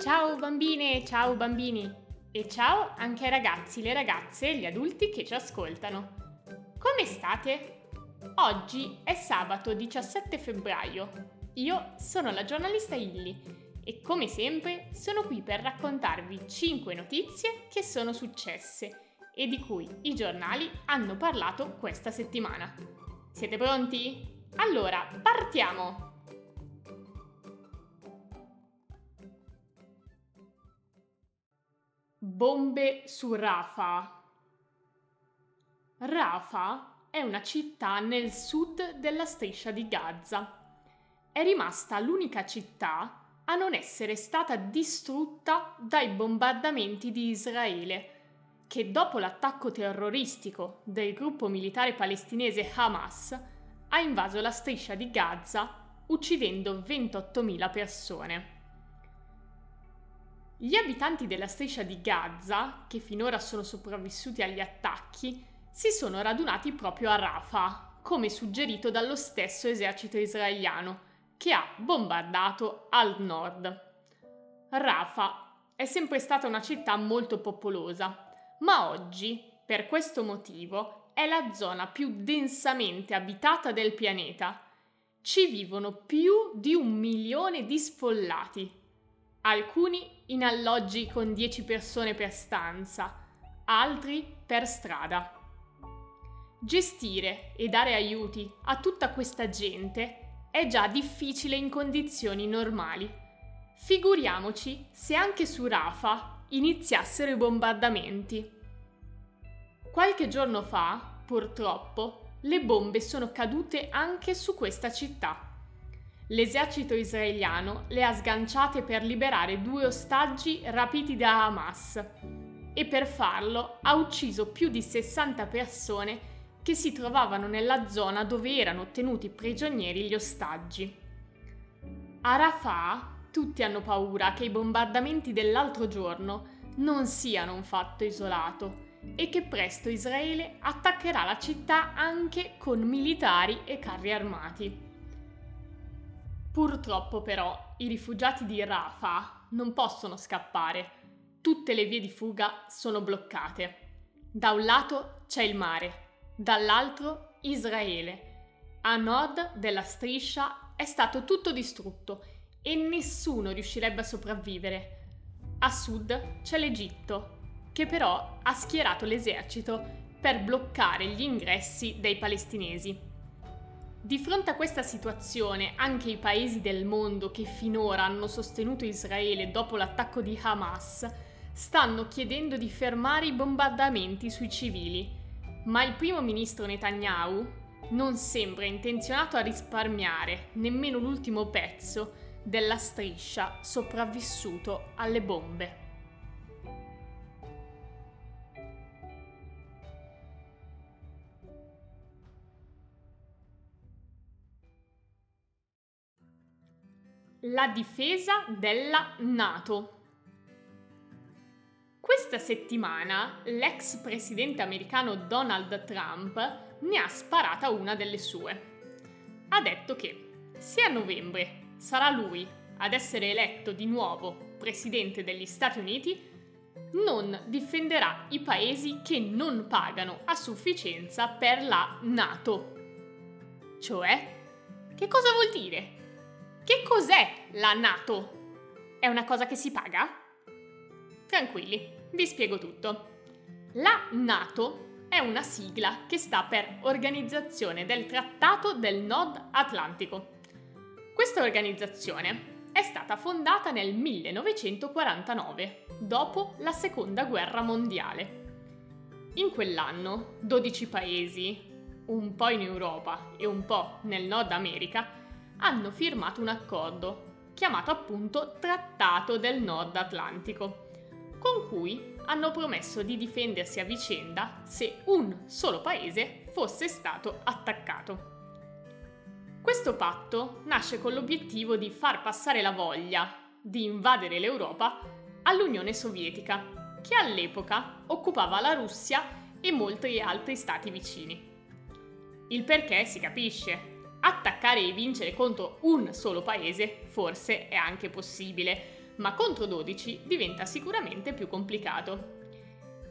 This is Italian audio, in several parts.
Ciao bambine, ciao bambini e ciao anche ai ragazzi, le ragazze e gli adulti che ci ascoltano. Come state? Oggi è sabato 17 febbraio. Io sono la giornalista Illy e come sempre sono qui per raccontarvi 5 notizie che sono successe e di cui i giornali hanno parlato questa settimana. Siete pronti? Allora, partiamo! Bombe su Rafah. Rafah è una città nel sud della striscia di Gaza. È rimasta l'unica città a non essere stata distrutta dai bombardamenti di Israele, che dopo l'attacco terroristico del gruppo militare palestinese Hamas ha invaso la striscia di Gaza uccidendo 28.000 persone. Gli abitanti della striscia di Gaza, che finora sono sopravvissuti agli attacchi, si sono radunati proprio a Rafah, come suggerito dallo stesso esercito israeliano, che ha bombardato al nord. Rafah è sempre stata una città molto popolosa, ma oggi, per questo motivo, è la zona più densamente abitata del pianeta. Ci vivono più di un milione di sfollati alcuni in alloggi con 10 persone per stanza, altri per strada. Gestire e dare aiuti a tutta questa gente è già difficile in condizioni normali. Figuriamoci se anche su Rafa iniziassero i bombardamenti. Qualche giorno fa, purtroppo, le bombe sono cadute anche su questa città l'esercito israeliano le ha sganciate per liberare due ostaggi rapiti da Hamas e per farlo ha ucciso più di 60 persone che si trovavano nella zona dove erano tenuti prigionieri gli ostaggi. A Rafah tutti hanno paura che i bombardamenti dell'altro giorno non siano un fatto isolato e che presto Israele attaccherà la città anche con militari e carri armati. Purtroppo però i rifugiati di Rafah non possono scappare. Tutte le vie di fuga sono bloccate. Da un lato c'è il mare, dall'altro Israele. A nord della striscia è stato tutto distrutto e nessuno riuscirebbe a sopravvivere. A sud c'è l'Egitto, che però ha schierato l'esercito per bloccare gli ingressi dei palestinesi. Di fronte a questa situazione, anche i paesi del mondo che finora hanno sostenuto Israele dopo l'attacco di Hamas stanno chiedendo di fermare i bombardamenti sui civili, ma il primo ministro Netanyahu non sembra intenzionato a risparmiare nemmeno l'ultimo pezzo della striscia sopravvissuto alle bombe. La difesa della Nato. Questa settimana l'ex presidente americano Donald Trump ne ha sparata una delle sue. Ha detto che se a novembre sarà lui ad essere eletto di nuovo presidente degli Stati Uniti, non difenderà i paesi che non pagano a sufficienza per la Nato. Cioè, che cosa vuol dire? Che cos'è la NATO? È una cosa che si paga? Tranquilli, vi spiego tutto. La NATO è una sigla che sta per Organizzazione del Trattato del Nord Atlantico. Questa organizzazione è stata fondata nel 1949, dopo la Seconda Guerra Mondiale. In quell'anno 12 paesi, un po' in Europa e un po' nel Nord America, hanno firmato un accordo, chiamato appunto Trattato del Nord Atlantico, con cui hanno promesso di difendersi a vicenda se un solo paese fosse stato attaccato. Questo patto nasce con l'obiettivo di far passare la voglia di invadere l'Europa all'Unione Sovietica, che all'epoca occupava la Russia e molti altri stati vicini. Il perché si capisce, attaccare e vincere contro un solo paese forse è anche possibile, ma contro 12 diventa sicuramente più complicato.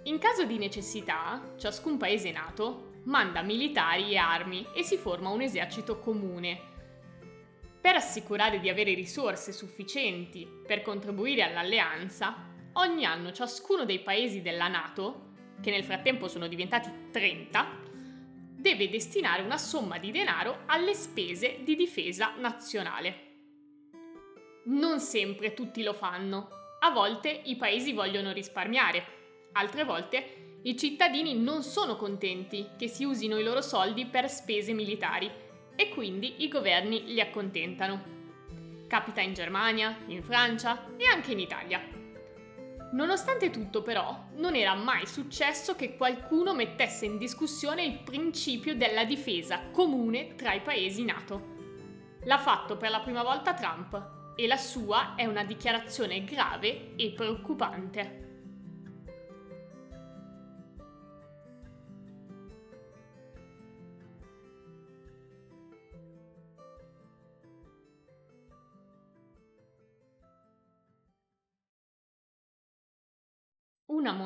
In caso di necessità, ciascun paese nato manda militari e armi e si forma un esercito comune. Per assicurare di avere risorse sufficienti per contribuire all'alleanza, ogni anno ciascuno dei paesi della Nato, che nel frattempo sono diventati 30, deve destinare una somma di denaro alle spese di difesa nazionale. Non sempre tutti lo fanno. A volte i paesi vogliono risparmiare, altre volte i cittadini non sono contenti che si usino i loro soldi per spese militari e quindi i governi li accontentano. Capita in Germania, in Francia e anche in Italia. Nonostante tutto però, non era mai successo che qualcuno mettesse in discussione il principio della difesa comune tra i paesi NATO. L'ha fatto per la prima volta Trump e la sua è una dichiarazione grave e preoccupante.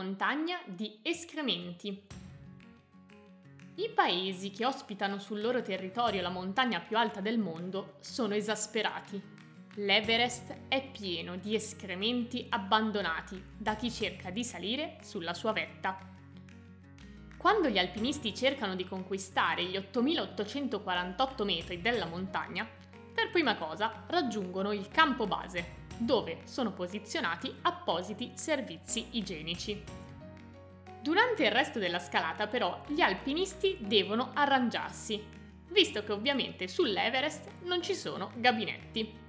Montagna di escrementi. I paesi che ospitano sul loro territorio la montagna più alta del mondo sono esasperati. L'Everest è pieno di escrementi abbandonati da chi cerca di salire sulla sua vetta. Quando gli alpinisti cercano di conquistare gli 8848 metri della montagna, per prima cosa raggiungono il campo base, dove sono posizionati appositi servizi igienici. Durante il resto della scalata però gli alpinisti devono arrangiarsi, visto che ovviamente sull'Everest non ci sono gabinetti.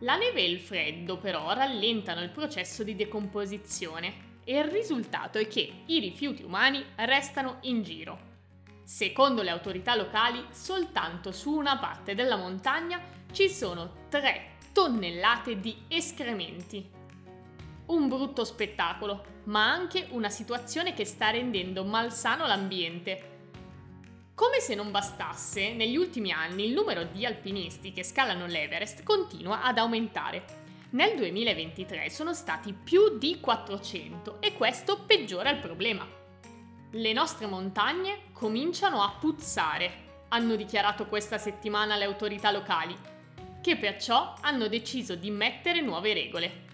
La neve e il freddo però rallentano il processo di decomposizione e il risultato è che i rifiuti umani restano in giro. Secondo le autorità locali, soltanto su una parte della montagna ci sono tre tonnellate di escrementi. Un brutto spettacolo, ma anche una situazione che sta rendendo malsano l'ambiente. Come se non bastasse, negli ultimi anni il numero di alpinisti che scalano l'Everest continua ad aumentare. Nel 2023 sono stati più di 400 e questo peggiora il problema. Le nostre montagne cominciano a puzzare, hanno dichiarato questa settimana le autorità locali che perciò hanno deciso di mettere nuove regole.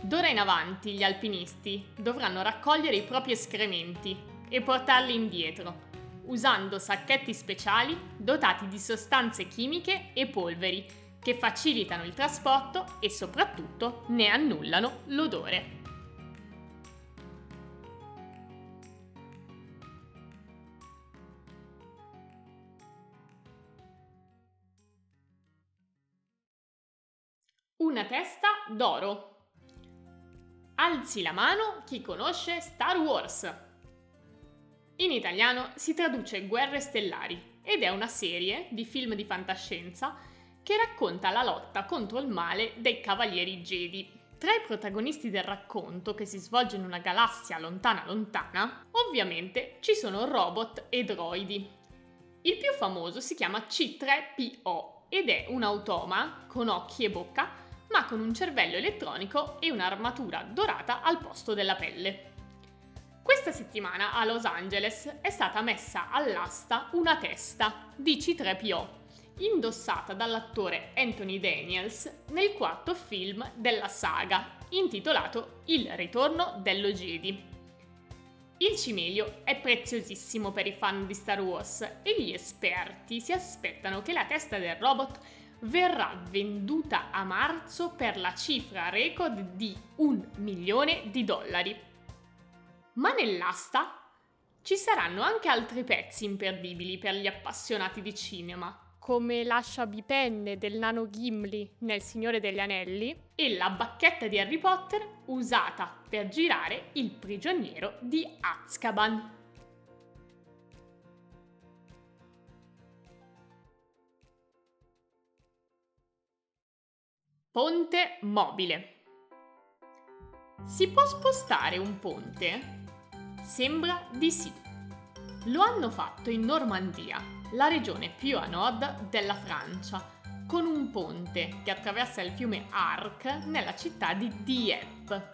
D'ora in avanti gli alpinisti dovranno raccogliere i propri escrementi e portarli indietro, usando sacchetti speciali dotati di sostanze chimiche e polveri che facilitano il trasporto e soprattutto ne annullano l'odore. Una testa d'oro. Alzi la mano chi conosce Star Wars. In italiano si traduce Guerre Stellari ed è una serie di film di fantascienza che racconta la lotta contro il male dei Cavalieri Jedi. Tra i protagonisti del racconto, che si svolge in una galassia lontana lontana, ovviamente ci sono robot e droidi. Il più famoso si chiama C3PO ed è un automa con occhi e bocca ma con un cervello elettronico e un'armatura dorata al posto della pelle. Questa settimana a Los Angeles è stata messa all'asta una testa di C3PO, indossata dall'attore Anthony Daniels nel quarto film della saga, intitolato Il ritorno dello Jedi. Il cimelio è preziosissimo per i fan di Star Wars e gli esperti si aspettano che la testa del robot verrà venduta a marzo per la cifra record di un milione di dollari. Ma nell'asta ci saranno anche altri pezzi imperdibili per gli appassionati di cinema, come l'ascia bipenne del nano Gimli nel Signore degli Anelli e la bacchetta di Harry Potter usata per girare il prigioniero di Azkaban. Ponte mobile. Si può spostare un ponte? Sembra di sì. Lo hanno fatto in Normandia, la regione più a nord della Francia, con un ponte che attraversa il fiume Arc nella città di Dieppe.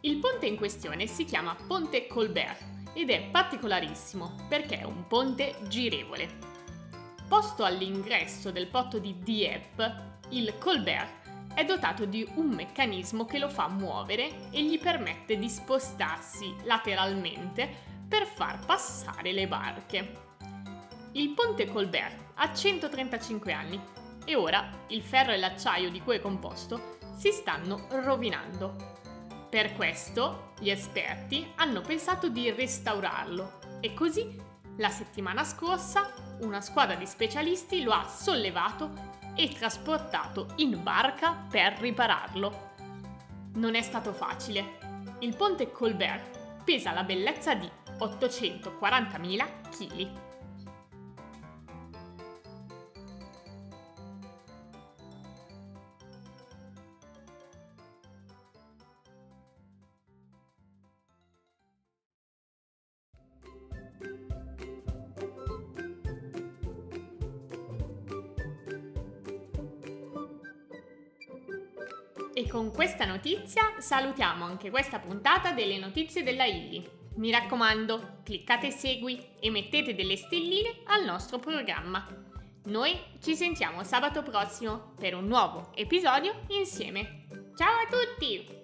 Il ponte in questione si chiama Ponte Colbert ed è particolarissimo perché è un ponte girevole. Posto all'ingresso del porto di Dieppe, il Colbert è dotato di un meccanismo che lo fa muovere e gli permette di spostarsi lateralmente per far passare le barche. Il ponte Colbert ha 135 anni e ora il ferro e l'acciaio di cui è composto si stanno rovinando. Per questo gli esperti hanno pensato di restaurarlo e così la settimana scorsa una squadra di specialisti lo ha sollevato e trasportato in barca per ripararlo. Non è stato facile. Il ponte Colbert pesa la bellezza di 840.000 kg. E con questa notizia salutiamo anche questa puntata delle notizie della Illy. Mi raccomando, cliccate segui e mettete delle stelline al nostro programma. Noi ci sentiamo sabato prossimo per un nuovo episodio insieme. Ciao a tutti!